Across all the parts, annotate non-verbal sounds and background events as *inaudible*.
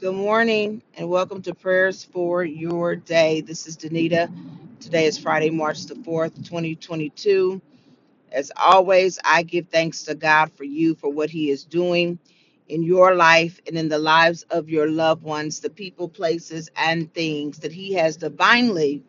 Good morning and welcome to prayers for your day. This is Danita. Today is Friday, March the 4th, 2022. As always, I give thanks to God for you for what He is doing in your life and in the lives of your loved ones, the people, places, and things that He has divinely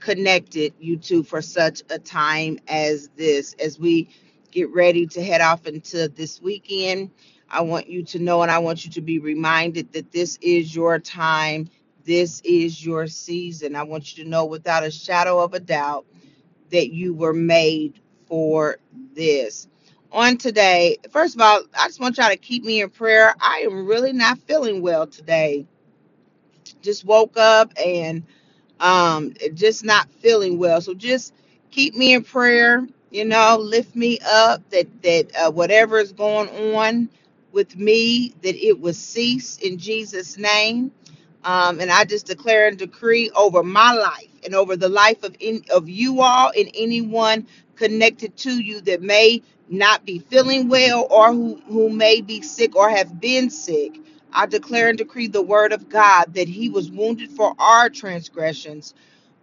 connected you to for such a time as this. As we get ready to head off into this weekend, I want you to know and I want you to be reminded that this is your time. This is your season. I want you to know without a shadow of a doubt that you were made for this. On today, first of all, I just want y'all to keep me in prayer. I am really not feeling well today. Just woke up and um just not feeling well so just keep me in prayer you know lift me up that that uh, whatever is going on with me that it will cease in jesus name um, and i just declare and decree over my life and over the life of of you all and anyone connected to you that may not be feeling well or who, who may be sick or have been sick I declare and decree the word of God that he was wounded for our transgressions,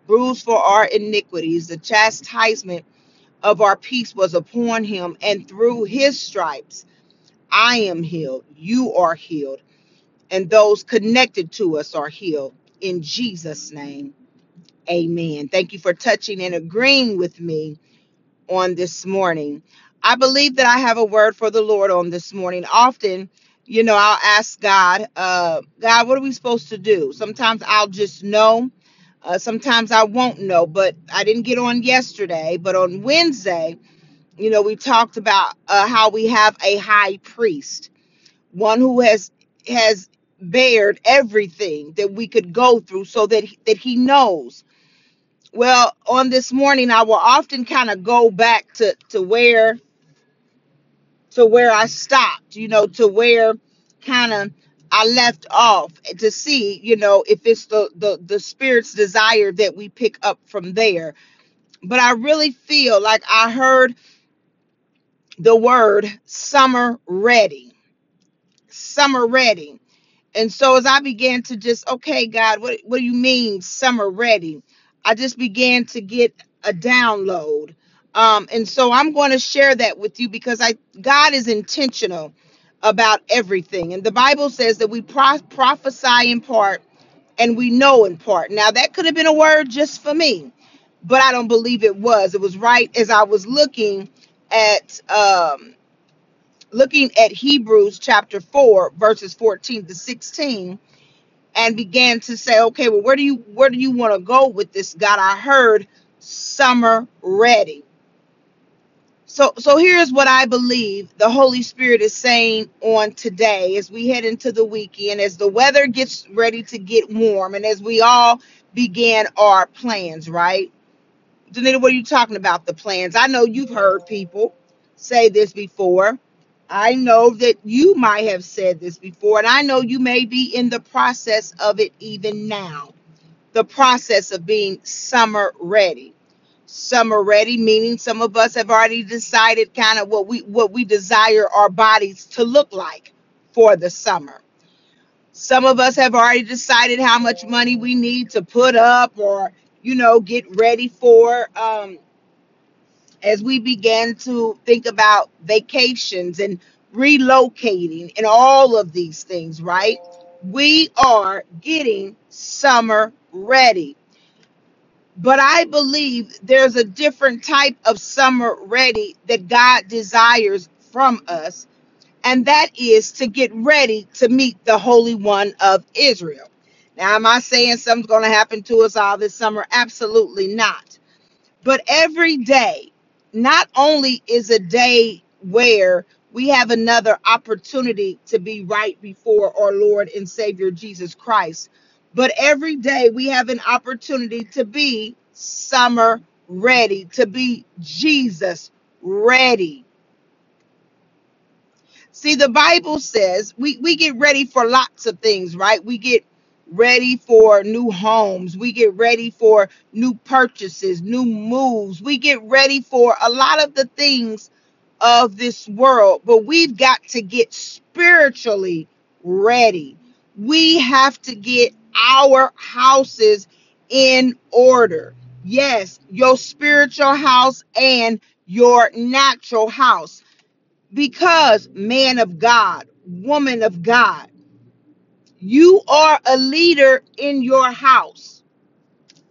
bruised for our iniquities. The chastisement of our peace was upon him, and through his stripes I am healed. You are healed, and those connected to us are healed. In Jesus' name, amen. Thank you for touching and agreeing with me on this morning. I believe that I have a word for the Lord on this morning. Often, you know, I'll ask God, uh, God, what are we supposed to do? Sometimes I'll just know. Uh, sometimes I won't know, but I didn't get on yesterday. But on Wednesday, you know, we talked about uh, how we have a high priest, one who has has bared everything that we could go through, so that that he knows well, on this morning, I will often kind of go back to to where to where I stopped, you know, to where kind of I left off to see, you know, if it's the the the spirit's desire that we pick up from there. But I really feel like I heard the word summer ready, summer ready. And so as I began to just, okay, God, what, what do you mean summer ready? I just began to get a download. Um, and so I'm going to share that with you because I God is intentional about everything. And the Bible says that we pro- prophesy in part and we know in part. Now that could have been a word just for me, but I don't believe it was. It was right as I was looking at um looking at Hebrews chapter 4 verses 14 to 16 and began to say, okay, well, where do you where do you want to go with this, God? I heard summer ready. So so here's what I believe the Holy Spirit is saying on today as we head into the weekend, as the weather gets ready to get warm, and as we all began our plans, right? Danita, what are you talking about? The plans. I know you've heard people say this before. I know that you might have said this before, and I know you may be in the process of it even now. The process of being summer ready. Summer ready, meaning some of us have already decided kind of what we what we desire our bodies to look like for the summer. Some of us have already decided how much money we need to put up or you know get ready for. Um, as we began to think about vacations and relocating and all of these things, right? We are getting summer ready. But I believe there's a different type of summer ready that God desires from us, and that is to get ready to meet the Holy One of Israel. Now, am I saying something's going to happen to us all this summer? Absolutely not but every day, not only is a day where we have another opportunity to be right before our Lord and Savior Jesus Christ, but every day we have an opportunity to be summer ready, to be Jesus ready. See, the Bible says we, we get ready for lots of things, right? We get ready for new homes. We get ready for new purchases, new moves. We get ready for a lot of the things of this world, but we've got to get spiritually ready. We have to get our houses in order. Yes, your spiritual house and your natural house. Because, man of God, woman of God, you are a leader in your house.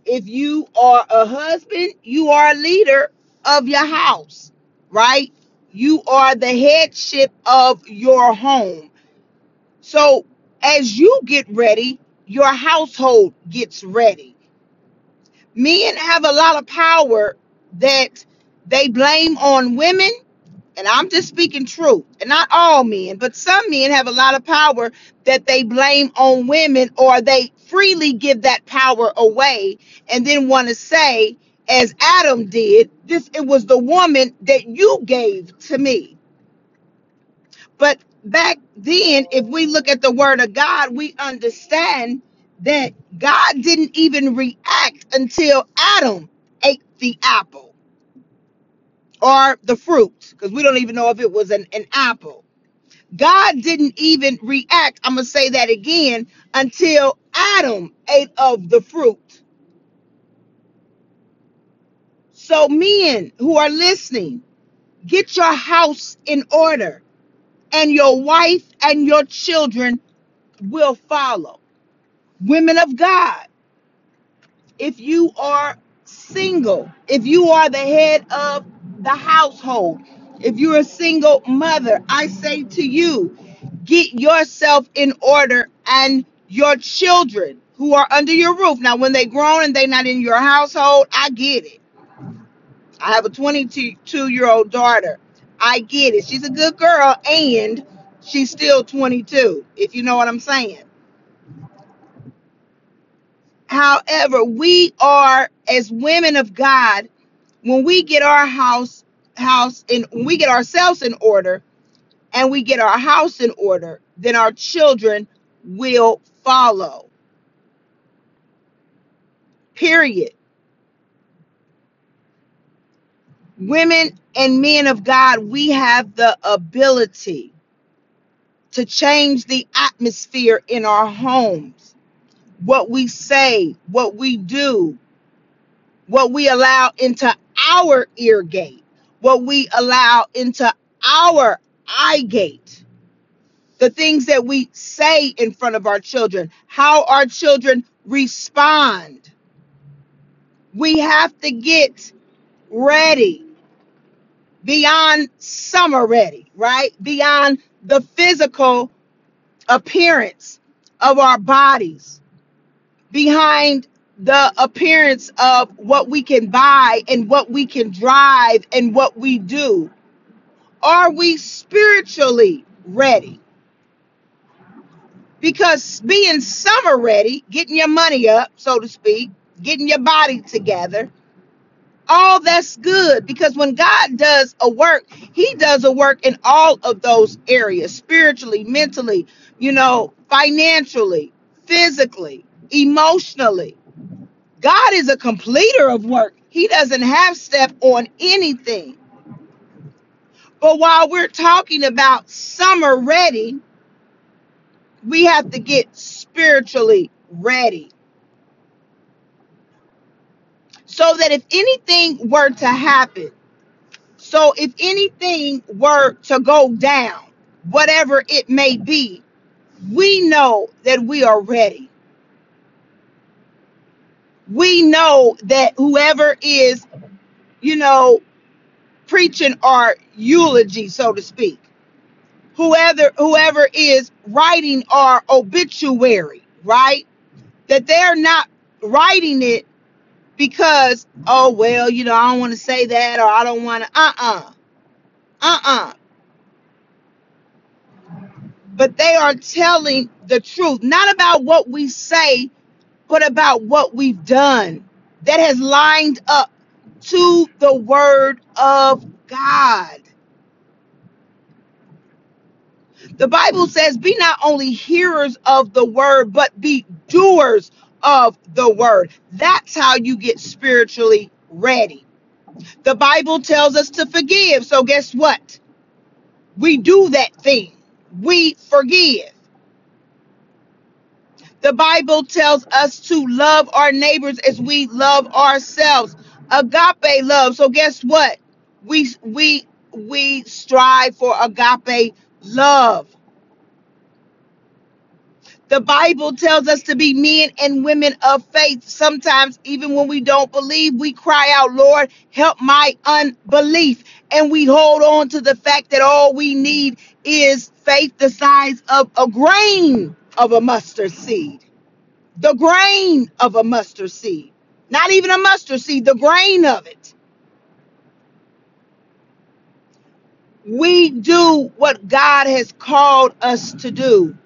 If you are a husband, you are a leader of your house, right? You are the headship of your home. So as you get ready, your household gets ready. Men have a lot of power that they blame on women and I'm just speaking truth, and not all men, but some men have a lot of power that they blame on women or they freely give that power away and then want to say, as Adam did, this it was the woman that you gave to me. But back then, if we look at the word of God, we understand that God didn't even react until Adam ate the apple or the fruit, because we don't even know if it was an, an apple God didn't even react. I'm going to say that again until Adam ate of the fruit. So, men who are listening, get your house in order, and your wife and your children will follow. Women of God, if you are single, if you are the head of the household, if you're a single mother, I say to you, get yourself in order and your children who are under your roof. Now, when they grown and they not in your household, I get it. I have a 22 year old daughter. I get it. She's a good girl and she's still 22, if you know what I'm saying. However, we are as women of God when we get our house house when we get ourselves in order and we get our house in order then our children will follow period women and men of god we have the ability to change the atmosphere in our homes what we say what we do what we allow into our ear gate what we allow into our eye gate the things that we say in front of our children, how our children respond. We have to get ready beyond summer ready, right? Beyond the physical appearance of our bodies, behind the appearance of what we can buy and what we can drive and what we do. Are we spiritually ready? because being summer ready, getting your money up, so to speak, getting your body together, all that's good because when God does a work, He does a work in all of those areas spiritually, mentally, you know, financially, physically, emotionally. God is a completer of work, He doesn't have step on anything. But while we're talking about summer ready, we have to get spiritually ready so that if anything were to happen, so if anything were to go down, whatever it may be, we know that we are ready. We know that whoever is, you know, preaching our eulogy, so to speak, whoever whoever is writing our obituary, right? That they're not writing it because oh well you know i don't want to say that or i don't want to uh-uh. Uh-uh. But they are telling the truth not about what we say but about what we've done that has lined up to the word of god. The bible says be not only hearers of the word but be doers of the word that's how you get spiritually ready the bible tells us to forgive so guess what we do that thing. We forgive. The Bible tells us to love our neighbors as we love ourselves. Agape love. So guess what? We we we strive for agape love. The Bible tells us to be men and women of faith. Sometimes, even when we don't believe, we cry out, Lord, help my unbelief. And we hold on to the fact that all we need is faith the size of a grain of a mustard seed. The grain of a mustard seed. Not even a mustard seed, the grain of it. We do what God has called us to do.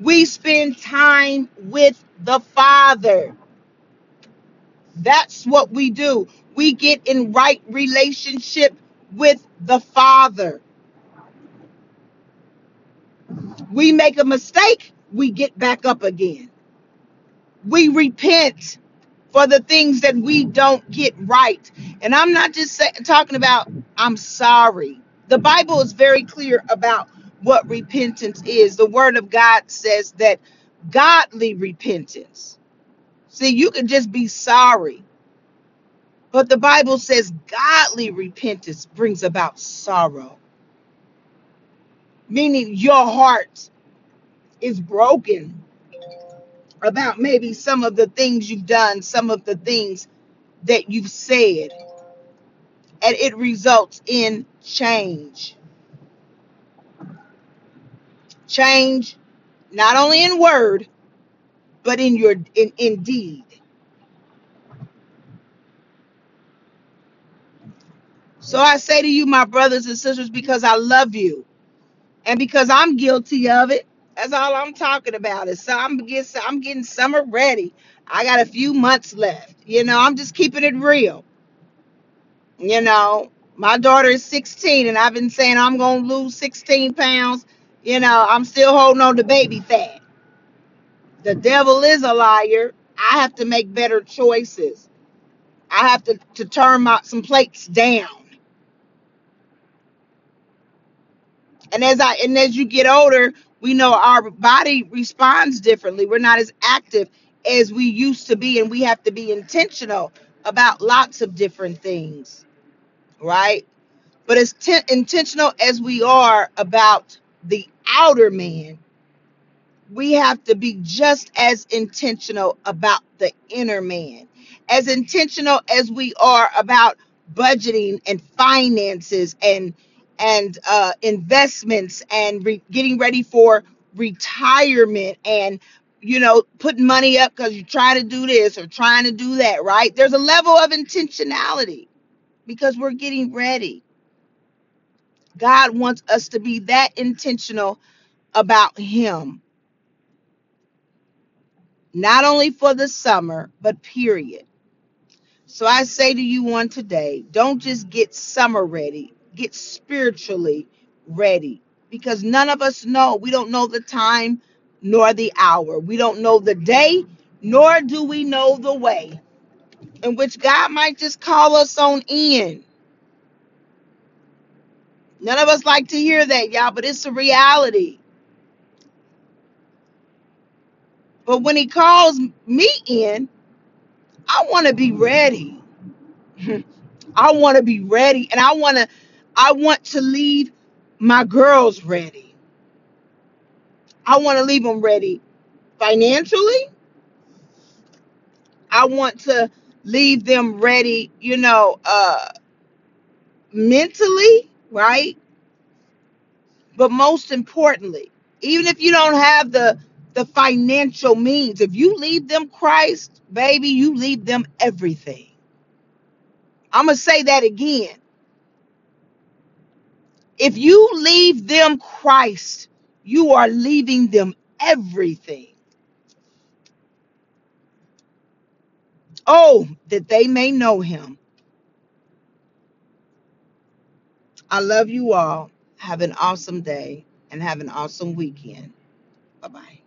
We spend time with the Father. That's what we do. We get in right relationship with the Father. We make a mistake, we get back up again. We repent for the things that we don't get right. And I'm not just say, talking about I'm sorry. The Bible is very clear about what repentance is. The word of God says that godly repentance. See, you can just be sorry But the Bible says godly repentance brings about sorrow, meaning your heart is broken about maybe some of the things you've done, some of the things that you've said, and it results in change. Change not only in word, but in your in, in deed. So I say to you, my brothers and sisters, because I love you. and because I'm guilty of it, that's all I'm talking about. Is so I'm getting I'm getting summer ready. I got a few months left. You know, I'm just keeping it real. You know, my daughter is 16, and I've been saying I'm gonna lose 16 pounds. You know, I'm still holding on to baby fat. The devil is a liar. I have to make better choices. I have to to turn my some plates down. and as i and as you get older we know our body responds differently we're not as active as we used to be and we have to be intentional about lots of different things right but as ten- intentional as we are about the outer man we have to be just as intentional about the inner man, as intentional as we are about budgeting and finances and and uh, investments and re- getting ready for retirement and you know putting money up because you're trying to do this or trying to do that right? There's a level of intentionality because we're getting ready god wants us to be that intentional about him not only for the summer, but period. So I say to you on today, don't just get summer ready, get spiritually ready because none of us know. We don't know the time nor the hour. We don't know the day, nor do we know the way in which God might just call us on in. None of us like to hear that, y'all, but it's a reality. But when he calls me in, I want to be ready. *laughs* I want to be ready and I want to I want to leave my girls ready. I want to leave them ready financially. I want to leave them ready, you know, uh mentally, right? But most importantly, even if you don't have the the financial means, if you leave them Christ, baby, you leave them everything. I'm going to say that again If you leave them Christ, you are leaving them everything. Oh, that they may know him. I love you all. Have an awesome day and have an awesome weekend. Bye bye.